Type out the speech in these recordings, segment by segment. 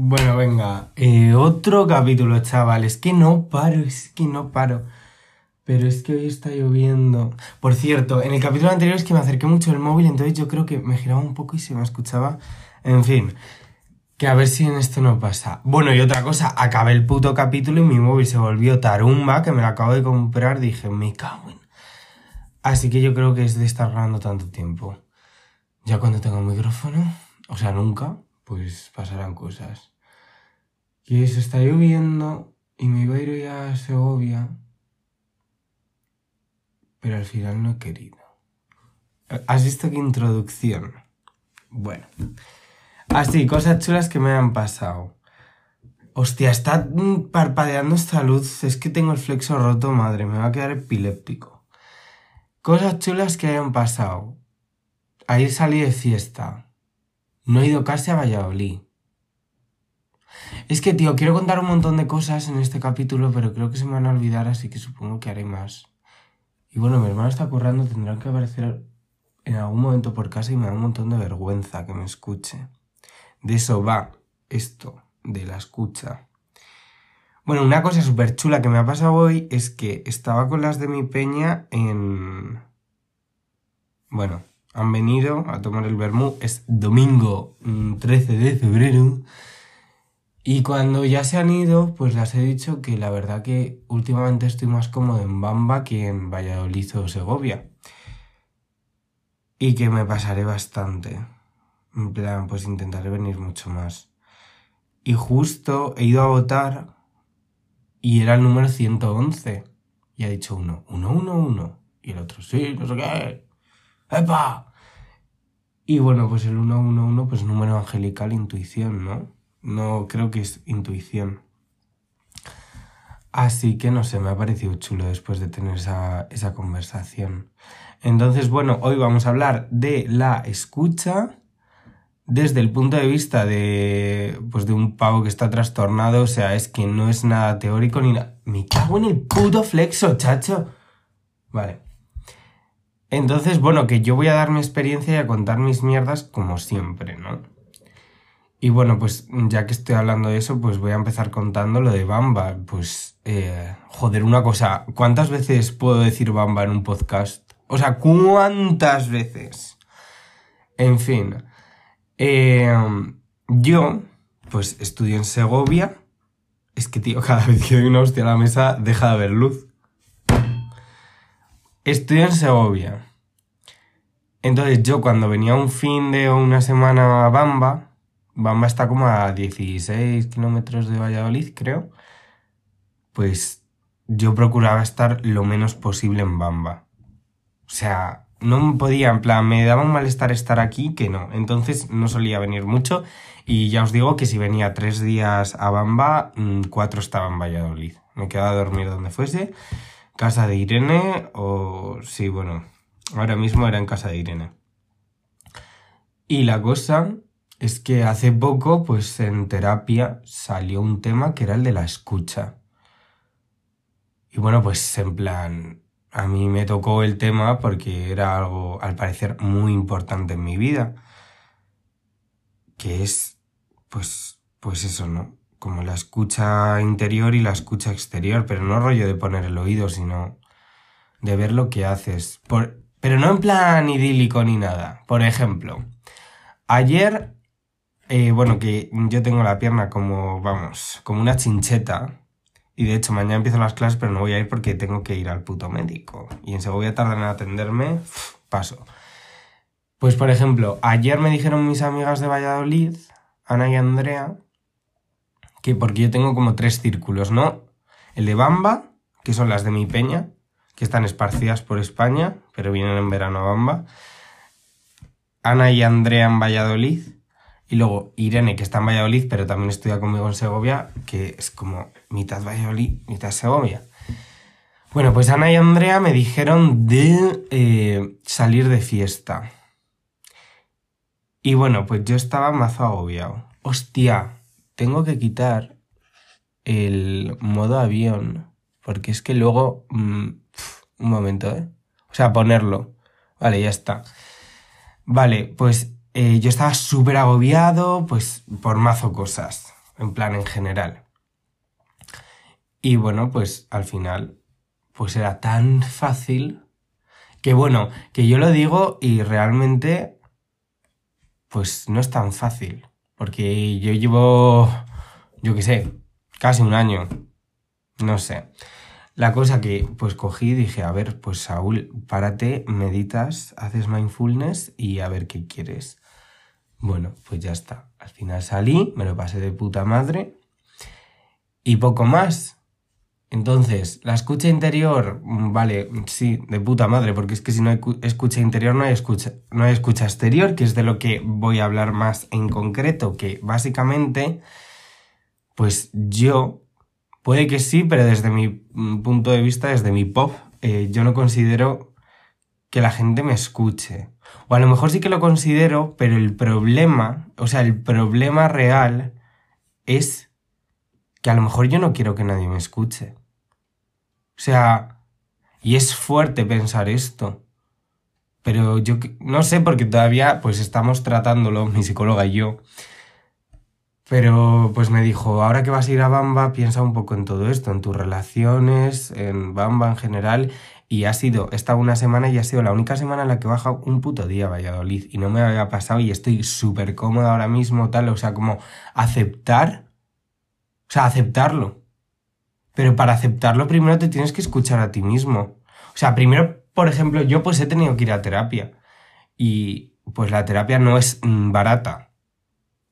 Bueno, venga, eh, otro capítulo, chavales. Que no paro, es que no paro. Pero es que hoy está lloviendo. Por cierto, en el capítulo anterior es que me acerqué mucho el móvil, entonces yo creo que me giraba un poco y se me escuchaba. En fin, que a ver si en esto no pasa. Bueno, y otra cosa, acabé el puto capítulo y mi móvil se volvió tarumba, que me lo acabo de comprar. Dije, me cago en. Así que yo creo que es de estar grabando tanto tiempo. Ya cuando tenga un micrófono, o sea, nunca, pues pasarán cosas. Que se está lloviendo y me iba a ir hoy a Segovia pero al final no he querido. ¿Has visto qué introducción? Bueno. Así, cosas chulas que me han pasado. Hostia, está parpadeando esta luz. Es que tengo el flexo roto, madre. Me va a quedar epiléptico. Cosas chulas que hayan pasado. Ayer salí de fiesta. No he ido casi a Valladolid. Es que, tío, quiero contar un montón de cosas en este capítulo, pero creo que se me van a olvidar, así que supongo que haré más. Y bueno, mi hermano está currando, tendrá que aparecer en algún momento por casa y me da un montón de vergüenza que me escuche. De eso va esto, de la escucha. Bueno, una cosa súper chula que me ha pasado hoy es que estaba con las de mi peña en... Bueno, han venido a tomar el vermú. Es domingo 13 mm, de febrero. Y cuando ya se han ido, pues les he dicho que la verdad que últimamente estoy más cómodo en Bamba que en Valladolid o Segovia. Y que me pasaré bastante. En plan, pues intentaré venir mucho más. Y justo he ido a votar y era el número 111. Y ha dicho uno, uno, uno, uno. Y el otro, sí, no sé qué. ¡Epa! Y bueno, pues el 111, pues número angelical, intuición, ¿no? No creo que es intuición. Así que no sé, me ha parecido chulo después de tener esa, conversación. Entonces, bueno, hoy vamos a hablar de la escucha desde el punto de vista de, pues de un pavo que está trastornado, o sea, es que no es nada teórico ni nada. Me cago en el puto flexo, chacho. Vale. Entonces, bueno, que yo voy a dar mi experiencia y a contar mis mierdas como siempre, ¿no? Y bueno, pues ya que estoy hablando de eso, pues voy a empezar contando lo de Bamba. Pues, eh, joder, una cosa, ¿cuántas veces puedo decir Bamba en un podcast? O sea, ¿cuántas veces? En fin, eh, yo, pues estudio en Segovia. Es que, tío, cada vez que doy una hostia a la mesa, deja de haber luz. Estudio en Segovia. Entonces yo cuando venía un fin de una semana a Bamba, Bamba está como a 16 kilómetros de Valladolid, creo. Pues yo procuraba estar lo menos posible en Bamba. O sea, no podía, en plan, me daba un malestar estar aquí que no. Entonces no solía venir mucho. Y ya os digo que si venía tres días a Bamba, mm, cuatro estaba en Valladolid. Me quedaba a dormir donde fuese. Casa de Irene o... Sí, bueno, ahora mismo era en casa de Irene. Y la cosa es que hace poco, pues en terapia salió un tema que era el de la escucha. Y bueno, pues en plan, a mí me tocó el tema porque era algo, al parecer, muy importante en mi vida. Que es, pues, pues eso, ¿no? Como la escucha interior y la escucha exterior, pero no rollo de poner el oído, sino de ver lo que haces. Por, pero no en plan idílico ni nada. Por ejemplo, ayer eh, bueno, que yo tengo la pierna como, vamos, como una chincheta. Y de hecho, mañana empiezo las clases, pero no voy a ir porque tengo que ir al puto médico. Y en Segovia tardan en atenderme, paso. Pues, por ejemplo, ayer me dijeron mis amigas de Valladolid, Ana y Andrea, que porque yo tengo como tres círculos, ¿no? El de Bamba, que son las de mi peña, que están esparcidas por España, pero vienen en verano a Bamba. Ana y Andrea en Valladolid y luego Irene, que está en Valladolid, pero también estudia conmigo en Segovia, que es como mitad Valladolid, mitad Segovia. Bueno, pues Ana y Andrea me dijeron de eh, salir de fiesta. Y bueno, pues yo estaba mazo agobiado. Hostia, tengo que quitar el modo avión, porque es que luego... Mm, un momento, ¿eh? O sea, ponerlo. Vale, ya está. Vale, pues eh, yo estaba súper agobiado, pues por mazo cosas. en plan en general. Y bueno, pues al final, pues era tan fácil que bueno, que yo lo digo y realmente, pues no es tan fácil. Porque yo llevo, yo qué sé, casi un año. No sé. La cosa que pues cogí y dije, a ver, pues Saúl, párate, meditas, haces mindfulness y a ver qué quieres. Bueno, pues ya está. Al final salí, me lo pasé de puta madre y poco más. Entonces, la escucha interior, mm, vale, sí, de puta madre, porque es que si no hay escucha interior no hay escucha, no escucha exterior, que es de lo que voy a hablar más en concreto, que básicamente, pues yo, puede que sí, pero desde mi mm, punto de vista, desde mi pop, eh, yo no considero que la gente me escuche. O a lo mejor sí que lo considero, pero el problema, o sea, el problema real es que a lo mejor yo no quiero que nadie me escuche. O sea, y es fuerte pensar esto. Pero yo no sé, porque todavía pues estamos tratándolo, mi psicóloga y yo. Pero pues me dijo, ahora que vas a ir a Bamba, piensa un poco en todo esto, en tus relaciones, en Bamba en general. Y ha sido, esta una semana y ha sido la única semana en la que he bajado un puto día a Valladolid. Y no me había pasado y estoy súper cómoda ahora mismo, tal. O sea, como aceptar. O sea, aceptarlo. Pero para aceptarlo primero te tienes que escuchar a ti mismo. O sea, primero, por ejemplo, yo pues he tenido que ir a terapia. Y pues la terapia no es mm, barata.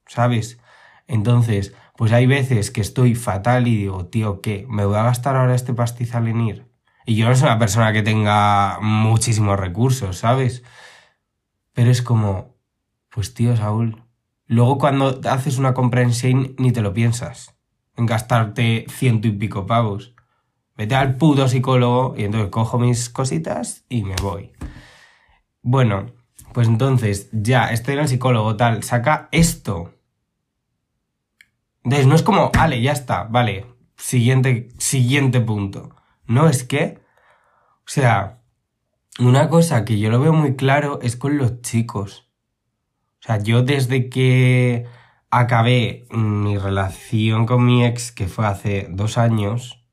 ¿Sabes? Entonces, pues hay veces que estoy fatal y digo, tío, ¿qué? ¿Me voy a gastar ahora este pastizal en ir? Y yo no soy una persona que tenga muchísimos recursos, ¿sabes? Pero es como, pues tío, Saúl, luego cuando haces una comprensión ni te lo piensas en gastarte ciento y pico pavos. Vete al puto psicólogo y entonces cojo mis cositas y me voy. Bueno, pues entonces ya estoy en el psicólogo tal, saca esto. Entonces no es como, vale, ya está, vale, siguiente, siguiente punto. No es que, o sea, una cosa que yo lo veo muy claro es con los chicos. O sea, yo desde que acabé mi relación con mi ex, que fue hace dos años,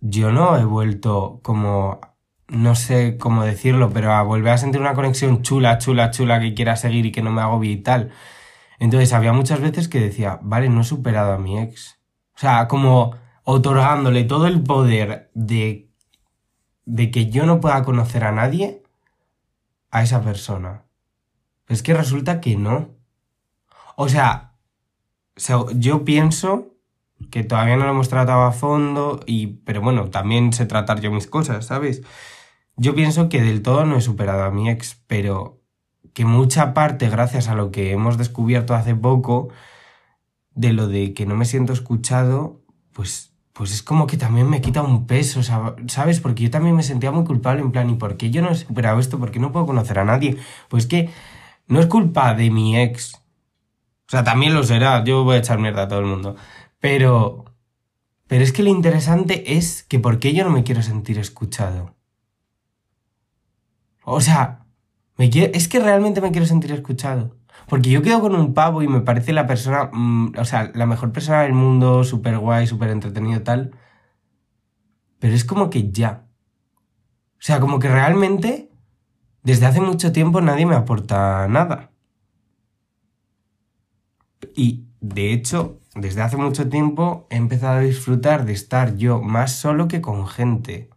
yo no he vuelto como, no sé cómo decirlo, pero a volver a sentir una conexión chula, chula, chula que quiera seguir y que no me hago y tal. Entonces había muchas veces que decía, vale, no he superado a mi ex. O sea, como otorgándole todo el poder de, de que yo no pueda conocer a nadie a esa persona. Es que resulta que no. O sea, yo pienso que todavía no lo hemos tratado a fondo, y, pero bueno, también sé tratar yo mis cosas, ¿sabes? Yo pienso que del todo no he superado a mi ex, pero que mucha parte, gracias a lo que hemos descubierto hace poco, de lo de que no me siento escuchado, pues, pues es como que también me quita un peso, ¿sabes? Porque yo también me sentía muy culpable en plan, ¿y por qué yo no he superado esto? ¿Por qué no puedo conocer a nadie? Pues que no es culpa de mi ex, o sea, también lo será, yo voy a echar mierda a todo el mundo. Pero... Pero es que lo interesante es que por qué yo no me quiero sentir escuchado. O sea, me es que realmente me quiero sentir escuchado. Porque yo quedo con un pavo y me parece la persona, mm, o sea, la mejor persona del mundo, súper guay, súper entretenido, tal. Pero es como que ya. O sea, como que realmente, desde hace mucho tiempo nadie me aporta nada. Y de hecho, desde hace mucho tiempo he empezado a disfrutar de estar yo más solo que con gente.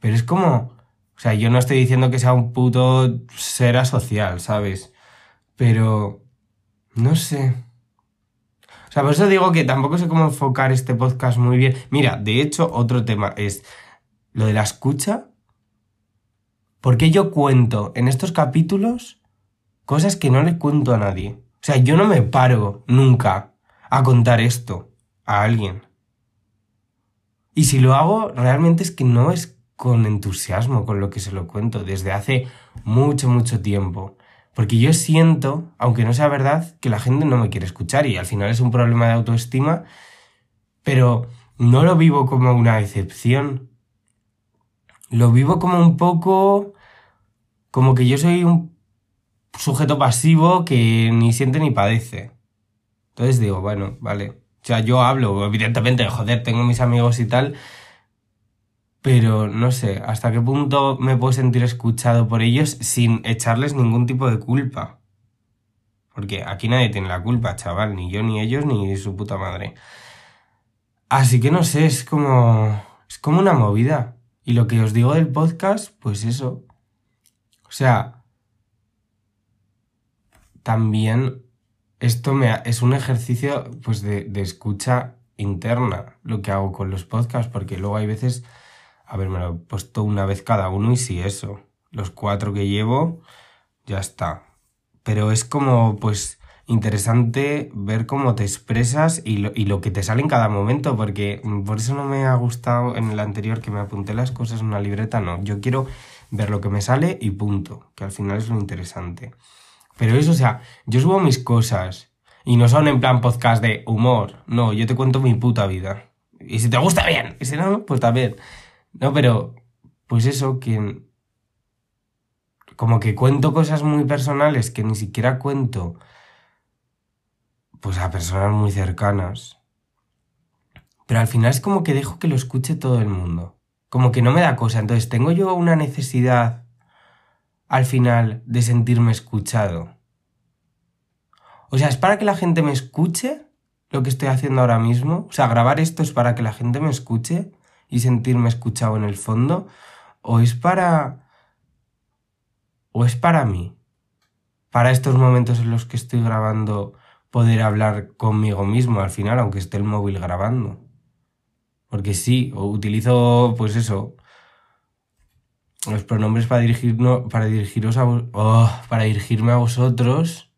Pero es como, o sea, yo no estoy diciendo que sea un puto ser asocial, ¿sabes? Pero, no sé. O sea, por eso digo que tampoco sé cómo enfocar este podcast muy bien. Mira, de hecho, otro tema es lo de la escucha. Porque yo cuento en estos capítulos cosas que no le cuento a nadie. O sea, yo no me paro nunca a contar esto a alguien. Y si lo hago, realmente es que no es con entusiasmo con lo que se lo cuento desde hace mucho, mucho tiempo. Porque yo siento, aunque no sea verdad, que la gente no me quiere escuchar y al final es un problema de autoestima, pero no lo vivo como una excepción. Lo vivo como un poco... como que yo soy un sujeto pasivo que ni siente ni padece. Entonces digo, bueno, vale. O sea, yo hablo, evidentemente, joder, tengo mis amigos y tal, pero no sé, hasta qué punto me puedo sentir escuchado por ellos sin echarles ningún tipo de culpa. Porque aquí nadie tiene la culpa, chaval, ni yo, ni ellos, ni su puta madre. Así que no sé, es como. Es como una movida. Y lo que os digo del podcast, pues eso. O sea. También esto me es un ejercicio pues de, de escucha interna, lo que hago con los podcasts, porque luego hay veces a ver, me lo he puesto una vez cada uno y si eso. Los cuatro que llevo, ya está. Pero es como, pues, interesante ver cómo te expresas y lo, y lo que te sale en cada momento, porque por eso no me ha gustado en el anterior que me apunté las cosas en una libreta, no. Yo quiero ver lo que me sale y punto, que al final es lo interesante. Pero eso, o sea, yo subo mis cosas y no son en plan podcast de humor, no, yo te cuento mi puta vida. Y si te gusta bien, y si no, pues también. No, pero, pues eso, que como que cuento cosas muy personales que ni siquiera cuento, pues a personas muy cercanas. Pero al final es como que dejo que lo escuche todo el mundo. Como que no me da cosa. Entonces, ¿tengo yo una necesidad al final de sentirme escuchado? O sea, ¿es para que la gente me escuche lo que estoy haciendo ahora mismo? O sea, grabar esto es para que la gente me escuche y sentirme escuchado en el fondo? ¿O es para... o es para mí? Para estos momentos en los que estoy grabando poder hablar conmigo mismo al final, aunque esté el móvil grabando. Porque sí, utilizo pues eso, los pronombres para dirigirnos, para dirigiros a oh, para dirigirme a vosotros.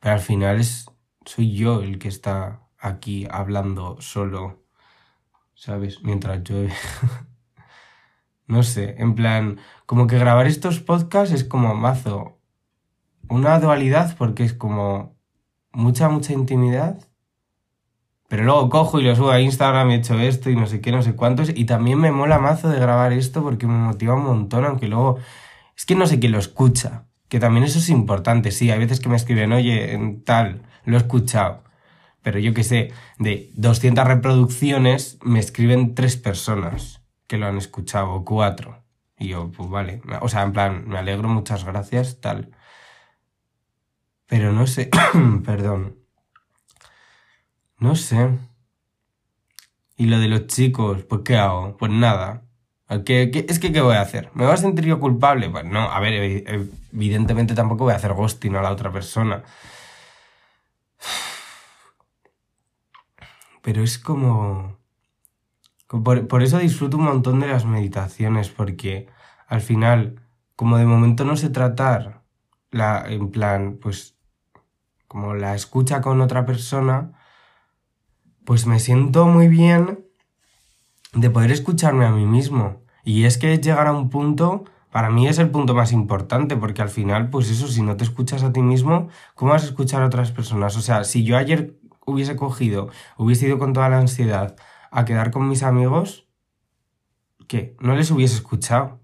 Pero al final es soy yo el que está aquí hablando solo ¿sabes? Mientras llueve. no sé, en plan, como que grabar estos podcasts es como mazo. Una dualidad porque es como mucha, mucha intimidad. Pero luego cojo y lo subo a Instagram y he hecho esto y no sé qué, no sé cuántos. Y también me mola mazo de grabar esto porque me motiva un montón, aunque luego... Es que no sé quién lo escucha. Que también eso es importante, sí. Hay veces que me escriben, oye, tal, lo he escuchado pero yo que sé, de 200 reproducciones me escriben tres personas que lo han escuchado, o cuatro. Y yo, pues vale, o sea, en plan, me alegro, muchas gracias, tal. Pero no sé, perdón. No sé. Y lo de los chicos, pues ¿qué hago? Pues nada. ¿Qué, es que, ¿qué voy a hacer? ¿Me voy a sentir yo culpable? Pues no, a ver, evidentemente tampoco voy a hacer ghosting a la otra persona. pero es como... Por, eso disfruto un montón de las meditaciones, porque al final, como de momento no sé tratar la, en plan, pues, como la escucha con otra persona, pues me siento muy bien de poder escucharme a mí mismo. Y es que llegar a un punto, para mí es el punto más importante, porque al final, pues eso, si no te escuchas a ti mismo, ¿cómo vas a escuchar a otras personas? O sea, si yo ayer hubiese cogido, hubiese ido con toda la ansiedad a quedar con mis amigos, ¿qué? No les hubiese escuchado.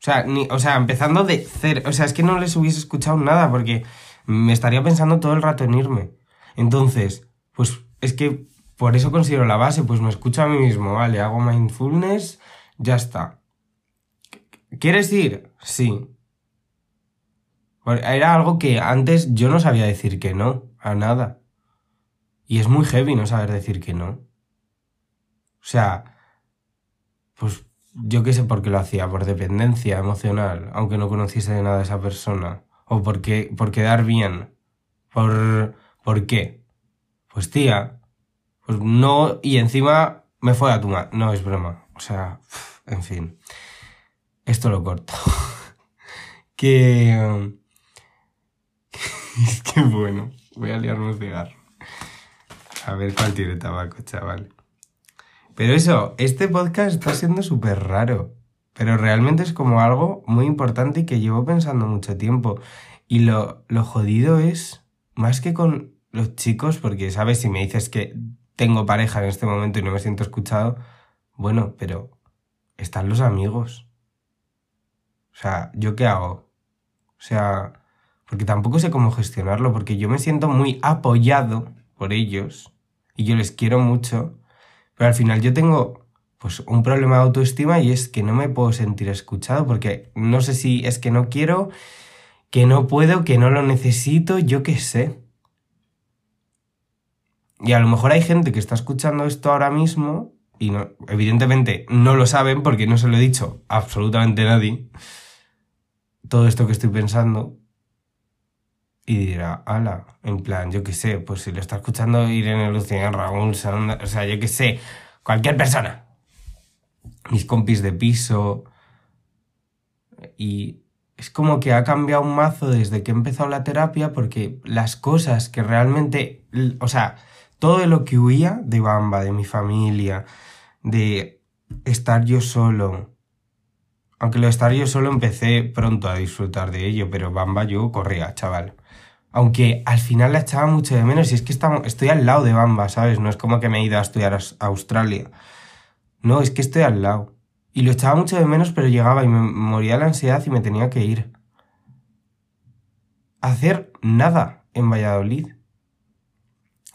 O sea, ni, o sea, empezando de cero. O sea, es que no les hubiese escuchado nada porque me estaría pensando todo el rato en irme. Entonces, pues es que por eso considero la base, pues me escucho a mí mismo, vale, hago mindfulness, ya está. ¿Quieres ir? Sí. Era algo que antes yo no sabía decir que no, a nada. Y es muy heavy no saber decir que no. O sea, pues yo qué sé por qué lo hacía, por dependencia emocional, aunque no conociese de nada a esa persona. O porque, por quedar bien. Por, ¿Por qué? Pues tía, pues no, y encima me fue a tu No, es broma. O sea, en fin. Esto lo corto. que... es que bueno, voy a liarme un cigarro. A ver cuál tiene tabaco, chaval. Pero eso, este podcast está siendo súper raro. Pero realmente es como algo muy importante y que llevo pensando mucho tiempo. Y lo, lo jodido es, más que con los chicos, porque, ¿sabes? Si me dices que tengo pareja en este momento y no me siento escuchado, bueno, pero están los amigos. O sea, ¿yo qué hago? O sea, porque tampoco sé cómo gestionarlo, porque yo me siento muy apoyado por ellos y yo les quiero mucho, pero al final yo tengo pues un problema de autoestima y es que no me puedo sentir escuchado porque no sé si es que no quiero, que no puedo, que no lo necesito, yo qué sé. Y a lo mejor hay gente que está escuchando esto ahora mismo y no, evidentemente no lo saben porque no se lo he dicho absolutamente nadie. Todo esto que estoy pensando. Y dirá, ala, en plan, yo qué sé, pues si lo está escuchando Irene Lucía, Raúl, o sea, yo qué sé, cualquier persona. Mis compis de piso. Y es como que ha cambiado un mazo desde que he empezado la terapia porque las cosas que realmente, o sea, todo lo que huía de Bamba, de mi familia, de estar yo solo. Aunque lo de estar yo solo empecé pronto a disfrutar de ello, pero Bamba yo corría, chaval. Aunque al final la echaba mucho de menos y es que estoy al lado de Bamba, ¿sabes? No es como que me he ido a estudiar a Australia. No, es que estoy al lado. Y lo echaba mucho de menos, pero llegaba y me moría la ansiedad y me tenía que ir. hacer nada en Valladolid.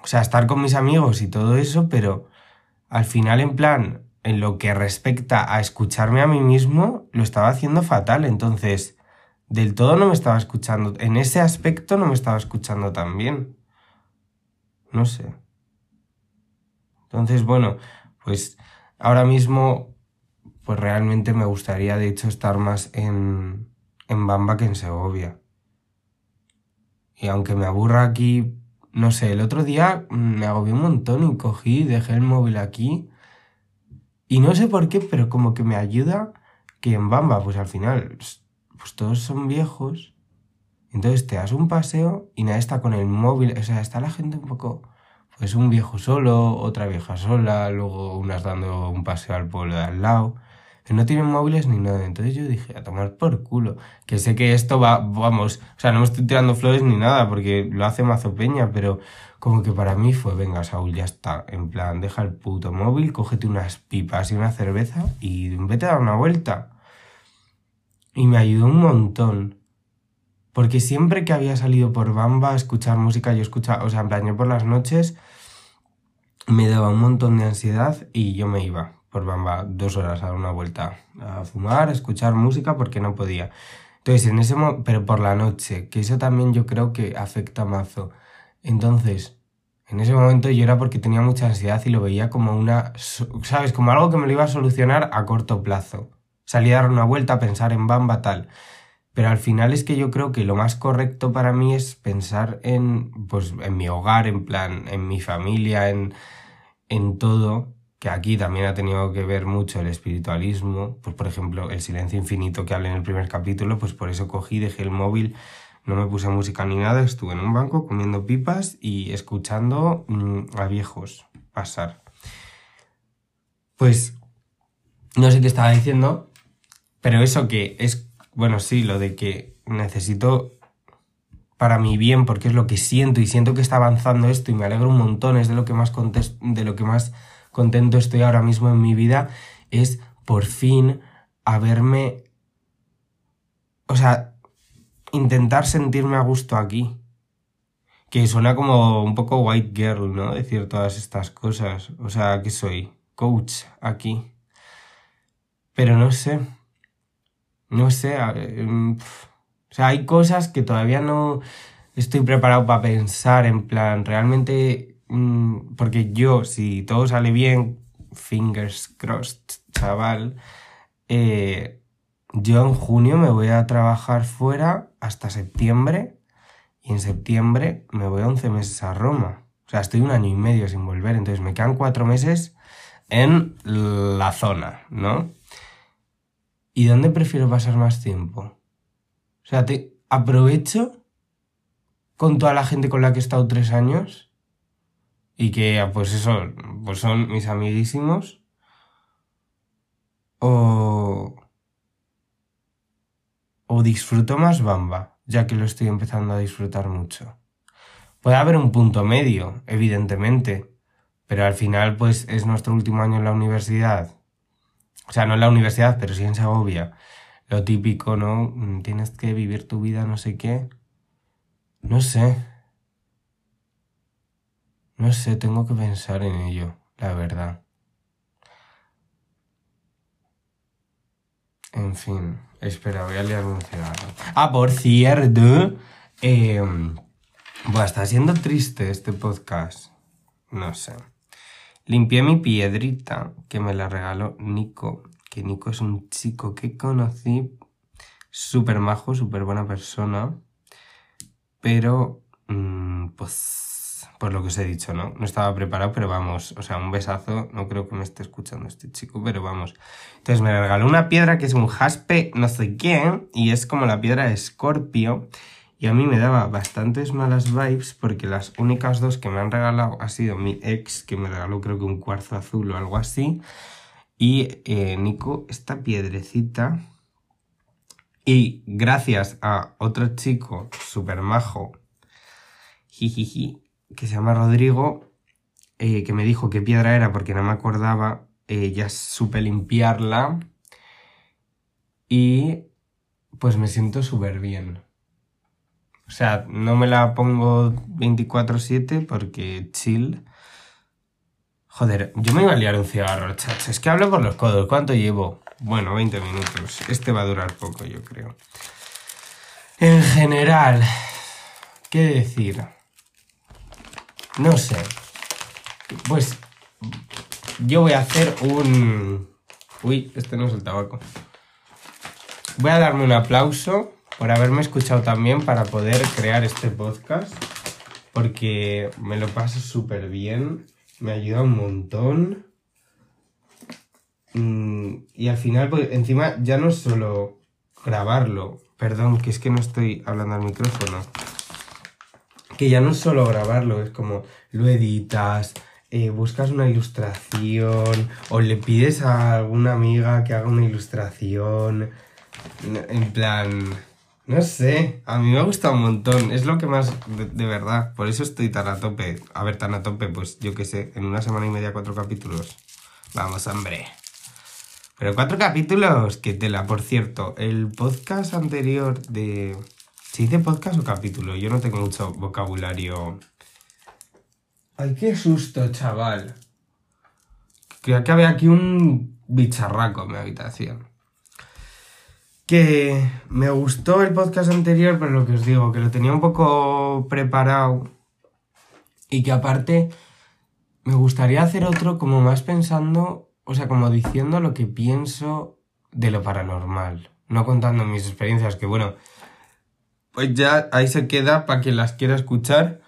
O sea, estar con mis amigos y todo eso, pero al final, en plan, en lo que respecta a escucharme a mí mismo, lo estaba haciendo fatal. Entonces, del todo no me estaba escuchando. En ese aspecto no me estaba escuchando tan bien. No sé. Entonces, bueno, pues ahora mismo, pues realmente me gustaría, de hecho, estar más en, en Bamba que en Segovia. Y aunque me aburra aquí, no sé, el otro día me agobié un montón y cogí, dejé el móvil aquí. Y no sé por qué, pero como que me ayuda que en Bamba, pues al final, pues todos son viejos. Entonces te das un paseo y nadie está con el móvil. O sea, está la gente un poco, pues un viejo solo, otra vieja sola, luego unas dando un paseo al pueblo de al lado no tienen móviles ni nada. Entonces yo dije, a tomar por culo. Que sé que esto va, vamos, o sea, no me estoy tirando flores ni nada, porque lo hace Mazo Peña, pero como que para mí fue, venga, Saúl, ya está. En plan, deja el puto móvil, cógete unas pipas y una cerveza y vete a dar una vuelta. Y me ayudó un montón. Porque siempre que había salido por Bamba a escuchar música, yo escuchaba, o sea, en plan, yo por las noches me daba un montón de ansiedad y yo me iba por Bamba dos horas a dar una vuelta a fumar, a escuchar música porque no podía. Entonces, en ese pero por la noche, que eso también yo creo que afecta mazo. Entonces, en ese momento yo era porque tenía mucha ansiedad y lo veía como una, ¿sabes? Como algo que me lo iba a solucionar a corto plazo. Salía a dar una vuelta a pensar en Bamba tal. Pero al final es que yo creo que lo más correcto para mí es pensar en, pues, en mi hogar, en plan, en mi familia, en, en todo que aquí también ha tenido que ver mucho el espiritualismo, pues por ejemplo el silencio infinito que hablé en el primer capítulo, pues por eso cogí, dejé el móvil, no me puse música ni nada, estuve en un banco comiendo pipas y escuchando mm, a viejos pasar. Pues no sé qué estaba diciendo, pero eso que es, bueno, sí, lo de que necesito para mi bien, porque es lo que siento y siento que está avanzando esto y me alegro un montón, es de lo que más de lo que más contento estoy ahora mismo en mi vida es por fin haberme... O sea, intentar sentirme a gusto aquí. Que suena como un poco white girl, ¿no? Decir todas estas cosas. O sea, que soy coach aquí. Pero no sé. No sé. Em, o sea, hay cosas que todavía no estoy preparado para pensar en plan, realmente Mm, porque yo, si todo sale bien, fingers crossed, chaval, eh, yo en junio me voy a trabajar fuera hasta septiembre y en septiembre me voy 11 meses a Roma. O sea, estoy un año y medio sin volver, entonces me quedan cuatro meses en la zona, ¿no? ¿Y dónde prefiero pasar más tiempo? O sea, te aprovecho con toda la gente con la que he estado tres años y que pues eso, pues son mis amiguísimos. O, o disfruto más Bamba, ya que lo estoy empezando a disfrutar mucho. Puede haber un punto medio, evidentemente, pero al final pues es nuestro último año en la universidad. O sea, no en la universidad, pero sí en Segovia. Lo típico, ¿no? Tienes que vivir tu vida, no sé qué. No sé. No sé, tengo que pensar en ello, la verdad. En fin, espera, voy a liar un cigarro. Ah, por cierto, eh, bueno, está siendo triste este podcast. No sé. Limpié mi piedrita que me la regaló Nico. Que Nico es un chico que conocí. Súper majo, súper buena persona. Pero, mm, pues, por lo que os he dicho, ¿no? No estaba preparado, pero vamos. O sea, un besazo. No creo que me esté escuchando este chico, pero vamos. Entonces me regaló una piedra que es un jaspe no sé quién. Y es como la piedra de Scorpio. Y a mí me daba bastantes malas vibes porque las únicas dos que me han regalado ha sido mi ex, que me regaló creo que un cuarzo azul o algo así, y eh, Nico esta piedrecita. Y gracias a otro chico súper majo, jijiji, que se llama Rodrigo, eh, que me dijo qué piedra era porque no me acordaba, eh, ya supe limpiarla y pues me siento súper bien. O sea, no me la pongo 24/7 porque chill. Joder, yo me iba a liar un cigarro, chacho. Es que hablo por los codos. ¿Cuánto llevo? Bueno, 20 minutos. Este va a durar poco, yo creo. En general, ¿qué decir? No sé. Pues yo voy a hacer un... Uy, este no es el tabaco. Voy a darme un aplauso por haberme escuchado también para poder crear este podcast, porque me lo paso súper bien, me ayuda un montón. Mm, y al final, pues encima ya no es solo grabarlo, perdón, que es que no estoy hablando al micrófono, que ya no es solo grabarlo, es como lo editas, eh, buscas una ilustración o le pides a alguna amiga que haga una ilustración, en plan no sé, a mí me gusta un montón, es lo que más, de, verdad, por eso estoy tan a tope. A ver, tan a tope, pues yo qué sé, en una semana y media cuatro capítulos. Vamos, hombre. Pero cuatro capítulos, que tela. Por cierto, el podcast anterior de... ¿Se dice podcast o capítulo? Yo no tengo mucho vocabulario. Ay, qué susto, chaval. Creo que había aquí un bicharraco en mi habitación que me gustó el podcast anterior, pero lo que os digo, que lo tenía un poco preparado y que aparte me gustaría hacer otro como más pensando, o sea, como diciendo lo que pienso de lo paranormal, no contando mis experiencias, que bueno, pues ya ahí se queda para quien las quiera escuchar.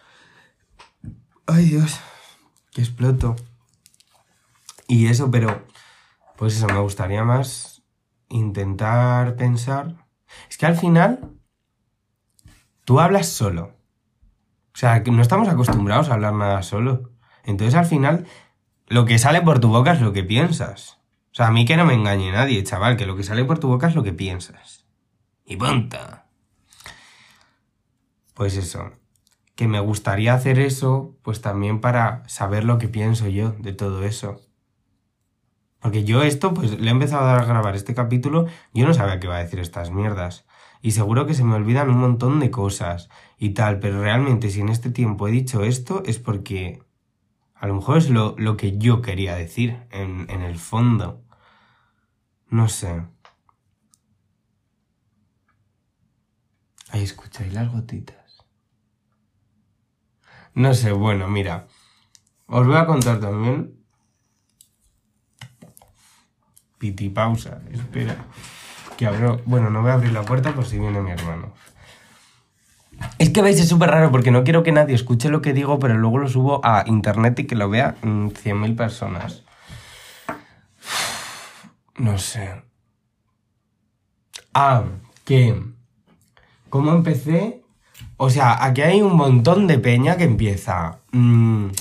Ay Dios, que exploto. Y eso, pero pues eso, me gustaría más intentar pensar. Es que al final tú hablas solo. O sea, que no estamos acostumbrados a hablar nada solo. Entonces al final lo que sale por tu boca es lo que piensas. O sea, a mí que no me engañe nadie, chaval, que lo que sale por tu boca es lo que piensas. Y punto. Pues eso. Que me gustaría hacer eso, pues también para saber lo que pienso yo de todo eso. Porque yo esto, pues le he empezado a grabar este capítulo, yo no sabía que iba a decir estas mierdas. Y seguro que se me olvidan un montón de cosas y tal, pero realmente si en este tiempo he dicho esto es porque a lo mejor es lo, lo que yo quería decir en, en el fondo. No sé. Ahí escucháis las gotitas. No sé, bueno, mira. Os voy a contar también pausa, espera. Que abro. Bueno, no voy a abrir la puerta por si viene mi hermano. Es que veis, es súper raro porque no quiero que nadie escuche lo que digo, pero luego lo subo a internet y que lo vea 100.000 personas. No sé. Ah, que. ¿Cómo empecé? O sea, aquí hay un montón de peña que empieza. Mmm,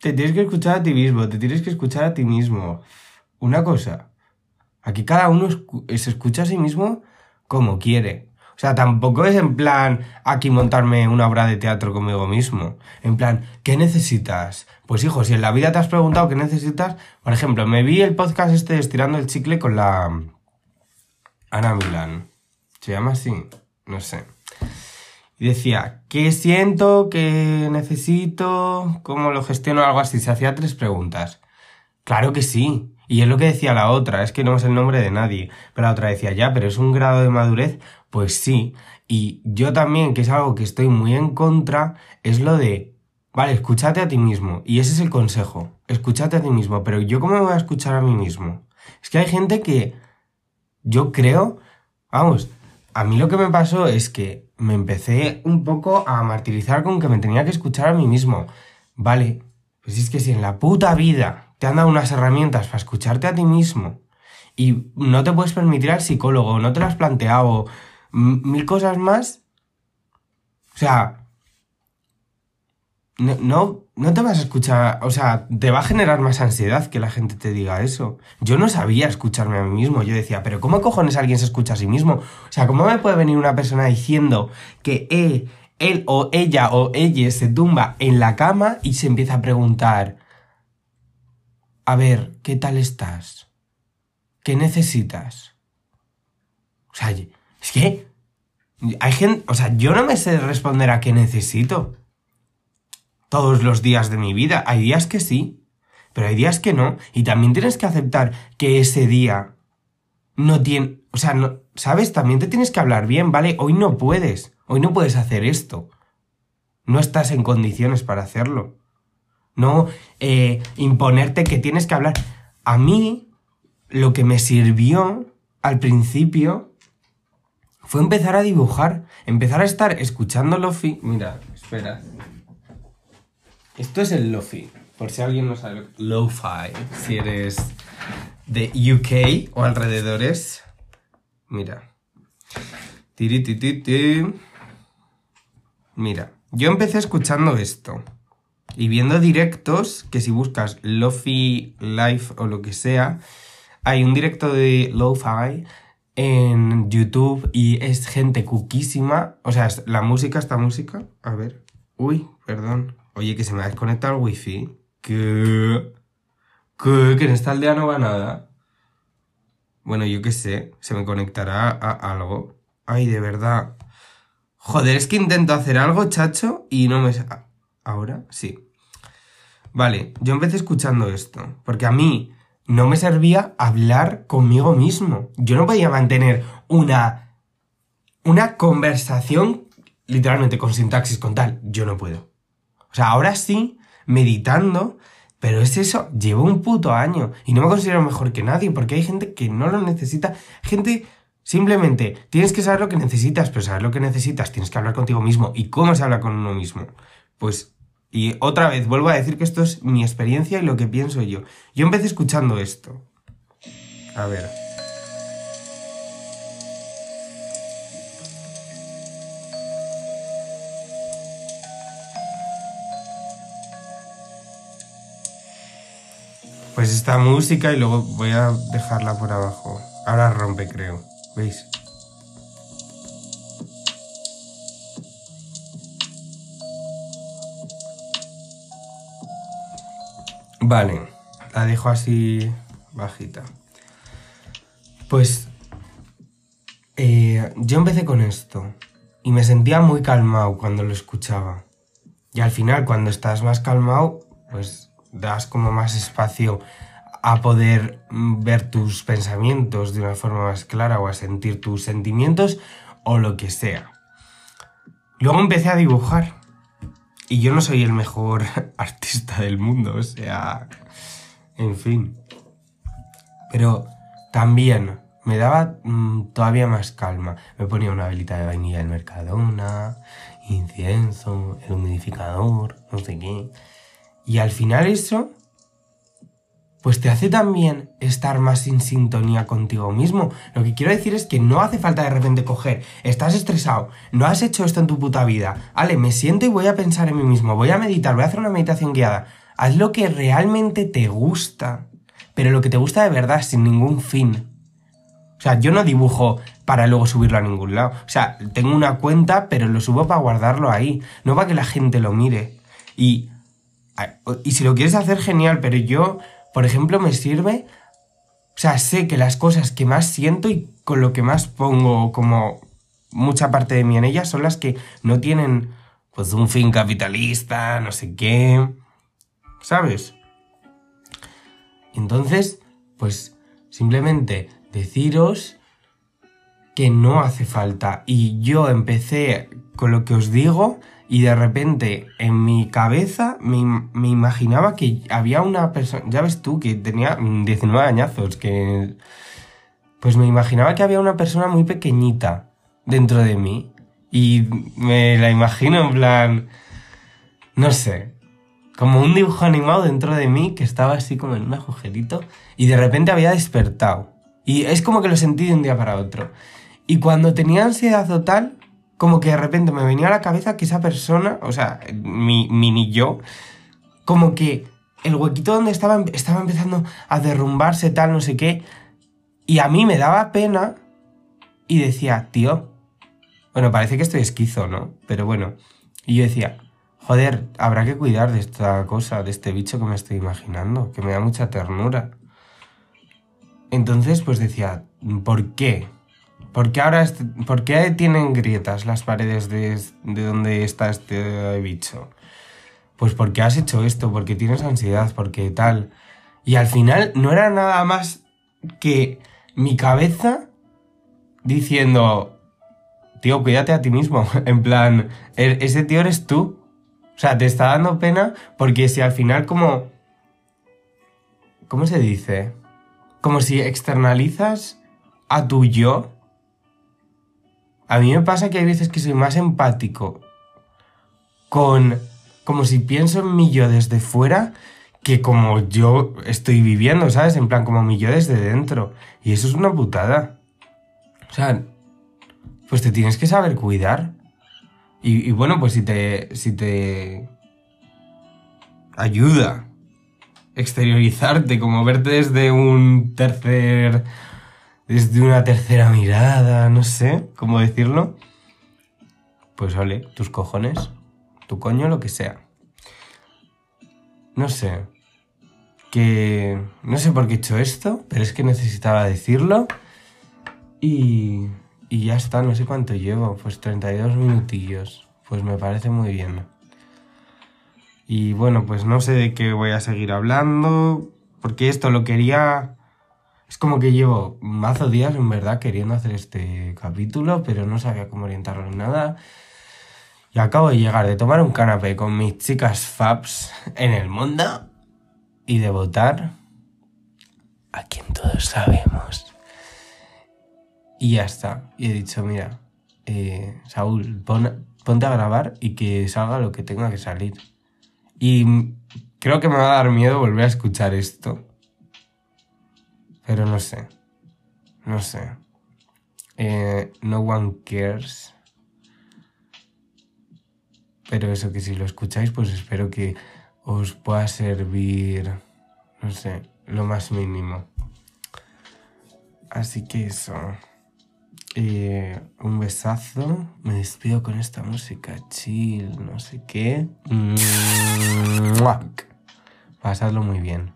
te tienes que escuchar a ti mismo, te tienes que escuchar a ti mismo. Una cosa, aquí cada uno se escucha a sí mismo como quiere. O sea, tampoco es en plan aquí montarme una obra de teatro conmigo mismo. En plan, ¿qué necesitas? Pues hijo, si en la vida te has preguntado qué necesitas, por ejemplo, me vi el podcast este estirando el chicle con la Ana Milán. ¿Se llama así? No sé. y decía, ¿qué siento? ¿Qué necesito? ¿Cómo lo gestiono? Algo así. Se hacía tres preguntas. Claro que sí. Y es lo que decía la otra, es que no es el nombre de nadie. Pero la otra decía, ya, pero es un grado de madurez. Pues sí. Y yo también, que es algo que estoy muy en contra, es lo de, vale, escúchate a ti mismo. Y ese es el consejo. Escúchate a ti mismo. Pero yo cómo me voy a escuchar a mí mismo? Es que hay gente que yo creo, vamos, a mí lo que me pasó es que me empecé un poco a martirizar con que me tenía que escuchar a mí mismo. Vale, pues es que si en la puta vida te han dado unas herramientas para escucharte a ti mismo y no te puedes permitir al psicólogo, no te lo has planteado, mil cosas más, o sea, no, te vas a escuchar, o sea, te va a generar más ansiedad que la gente te diga eso. Yo no sabía escucharme a mí mismo, yo decía, pero ¿cómo cojones alguien se escucha a sí mismo? O sea, ¿cómo me puede venir una persona diciendo que él, él o ella o ella se tumba en la cama y se empieza a preguntar, a ver, ¿qué tal estás? ¿Qué necesitas? O sea, es que hay gente, o sea, yo no me sé responder a qué necesito todos los días de mi vida. Hay días que sí, pero hay días que no. Y también tienes que aceptar que ese día no tiene... O sea, no, ¿sabes? También te tienes que hablar bien, ¿vale? Hoy no puedes. Hoy no puedes hacer esto. No estás en condiciones para hacerlo. No eh, imponerte que tienes que hablar. A mí, lo que me sirvió al principio fue empezar a dibujar. Empezar a estar escuchando Lofi. Mira, espera. Esto es el Lofi, por si alguien no sabe. Lo-Fi, si eres de UK o alrededores. Mira. Mira, yo empecé escuchando esto y viendo directos, que si buscas Lofi Life o lo que sea, hay un directo de Lo-Fi en YouTube y es gente cuquísima. O sea, la música, esta música. A ver. Uy, perdón. Oye, que se me ha desconectado el wifi. Que... Que, en esta aldea no va nada. Bueno, yo qué sé, se me conectará a algo. Ay, de verdad. Joder, es que intento hacer algo, chacho, y no me... ¿Ahora? Sí. Vale, yo empecé escuchando esto, porque a mí no me servía hablar conmigo mismo. Yo no podía mantener una... una conversación literalmente con sintaxis, con tal. Yo no puedo. O sea, ahora sí, meditando, pero es eso, llevo un puto año y no me considero mejor que nadie porque hay gente que no lo necesita. Gente, simplemente, tienes que saber lo que necesitas, pero saber lo que necesitas, tienes que hablar contigo mismo. ¿Y cómo se habla con uno mismo? Pues, y otra vez, vuelvo a decir que esto es mi experiencia y lo que pienso yo. Yo empecé escuchando esto. A ver. Pues esta música y luego voy a dejarla por abajo. Ahora rompe, creo. ¿Veis? Vale, la dejo así bajita. Pues eh, yo empecé con esto y me sentía muy calmado cuando lo escuchaba. Y al final, cuando estás más calmado, pues das como más espacio a poder ver tus pensamientos de una forma más clara o a sentir tus sentimientos o lo que sea. Luego empecé a dibujar y yo no soy el mejor artista del mundo, o sea, en fin. Pero también me daba mm, todavía más calma. Me ponía una velita de vainilla del Mercadona, incienso, el humidificador, no sé qué. Y al final eso, pues te hace también estar más en sintonía contigo mismo. Lo que quiero decir es que no hace falta de repente coger, estás estresado, no has hecho esto en tu puta vida. Ale, me siento y voy a pensar en mí mismo, voy a meditar, voy a hacer una meditación guiada. Haz lo que realmente te gusta, pero lo que te gusta de verdad, sin ningún fin. O sea, yo no dibujo para luego subirlo a ningún lado. O sea, tengo una cuenta, pero lo subo para guardarlo ahí, no para que la gente lo mire. Y y si lo quieres hacer, genial, pero yo, por ejemplo, me sirve. O sea, sé que las cosas que más siento y con lo que más pongo como mucha parte de mí en ellas son las que no tienen pues un fin capitalista, no sé qué, ¿sabes? Entonces, pues simplemente deciros que no hace falta. Y yo empecé con lo que os digo y de repente en mi cabeza me, me imaginaba que había una persona, ya ves tú, que tenía 19 añazos, que... Pues me imaginaba que había una persona muy pequeñita dentro de mí. Y me la imagino en plan... No sé. Como un dibujo animado dentro de mí que estaba así como en un agujerito y de repente había despertado. Y es como que lo sentí de un día para otro. Y cuando tenía ansiedad total, como que de repente me venía a la cabeza que esa persona, o sea, mi mini yo, como que el huequito donde estaba estaba empezando a derrumbarse tal, no sé qué, y a mí me daba pena y decía, tío, bueno, parece que estoy esquizo, ¿no? Pero bueno, y yo decía, joder, habrá que cuidar de esta cosa, de este bicho que me estoy imaginando, que me da mucha ternura. Entonces, pues decía, ¿por qué? ¿Por qué ahora ¿por qué tienen grietas las paredes de, de donde está este bicho? Pues porque has hecho esto, porque tienes ansiedad, porque tal. Y al final no era nada más que mi cabeza diciendo, tío, cuídate a ti mismo. En plan, e-, ese tío eres tú. O sea, te está dando pena porque si al final como... ¿Cómo se dice? Como si externalizas a tu yo a mí me pasa que hay veces que soy más empático con... como si pienso en mi yo desde fuera que como yo estoy viviendo, ¿sabes? En plan, como mi yo desde dentro. Y eso es una putada. O sea, pues te tienes que saber cuidar. Y, y bueno, pues si te, si te ayuda exteriorizarte, como verte desde un tercer desde una tercera mirada, no sé cómo decirlo, pues vale, tus cojones, tu coño, lo que sea. No sé. Que... No sé por qué he hecho esto, pero es que necesitaba decirlo. Y... Y ya está, no sé cuánto llevo, pues 32 minutillos. Pues me parece muy bien. Y bueno, pues no sé de qué voy a seguir hablando, porque esto lo quería es como que llevo mazo días, en verdad, queriendo hacer este capítulo, pero no sabía cómo orientarlo en nada. Y acabo de llegar de tomar un canapé con mis chicas Fabs en el mundo y de votar a quien todos sabemos. Y ya está. Y he dicho, mira, eh, Saúl, ponte a grabar y que salga lo que tenga que salir. Y creo que me va a dar miedo volver a escuchar esto. Pero no sé. No sé. Eh, no one cares. Pero eso que si lo escucháis, pues espero que os pueda servir, no sé, lo más mínimo. Así que eso. Eh, un besazo. Me despido con esta música chill, no sé qué. Pasadlo muy bien.